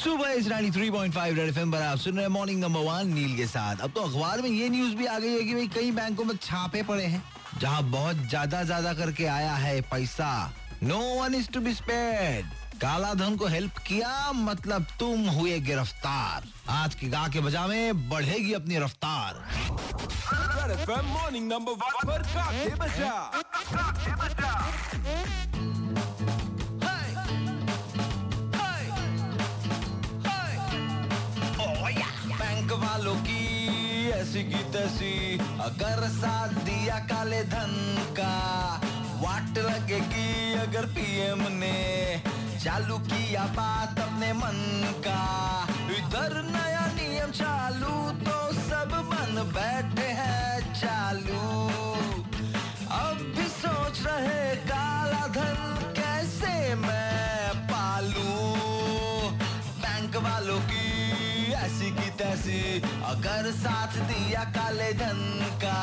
सुबह इस रानी 3.5 red FM पर आप सुन रहे हैं मॉर्निंग नंबर वन नील के साथ। अब तो अखबार में ये न्यूज़ भी आ गई है कि भाई कई बैंकों में छापे पड़े हैं, जहाँ बहुत ज़्यादा ज़्यादा करके आया है पैसा। No one is to be spared काला धन को हेल्प किया मतलब तुम हुए गिरफ़्तार। आज की गा के बजा में बढ़ेगी अपनी रफ्तार। मॉर्निंग नंबर वन पर बजा। वालों की ऐसी की तैसी। अगर साथ दिया काले धन का, वाट लगेगी अगर पीएम ने। चालू किया बात अपने मन का। इधर नया नियम चालू तो सब मन बैठे हैं चालू। अब भी सोच रहे काला धन ऐसी की तैसी अगर साथ दिया काले धन का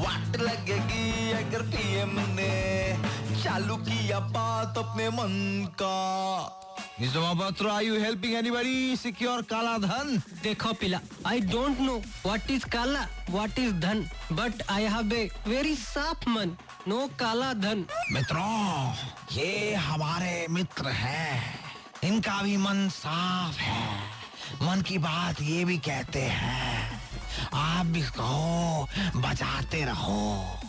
वाट लगेगी अगर पीएम ने चालू किया बात अपने मन का। Mister Mahapatra are you helping anybody secure काला धन? देखो पिला I don't know what is काला व्हाट इज़ धन but I have a very साफ़ मन नो काला धन। मित्रों ये हमारे मित्र हैं इनका भी मन साफ़ है। मन की बात ये भी कहते हैं आप भी कहो बजाते रहो।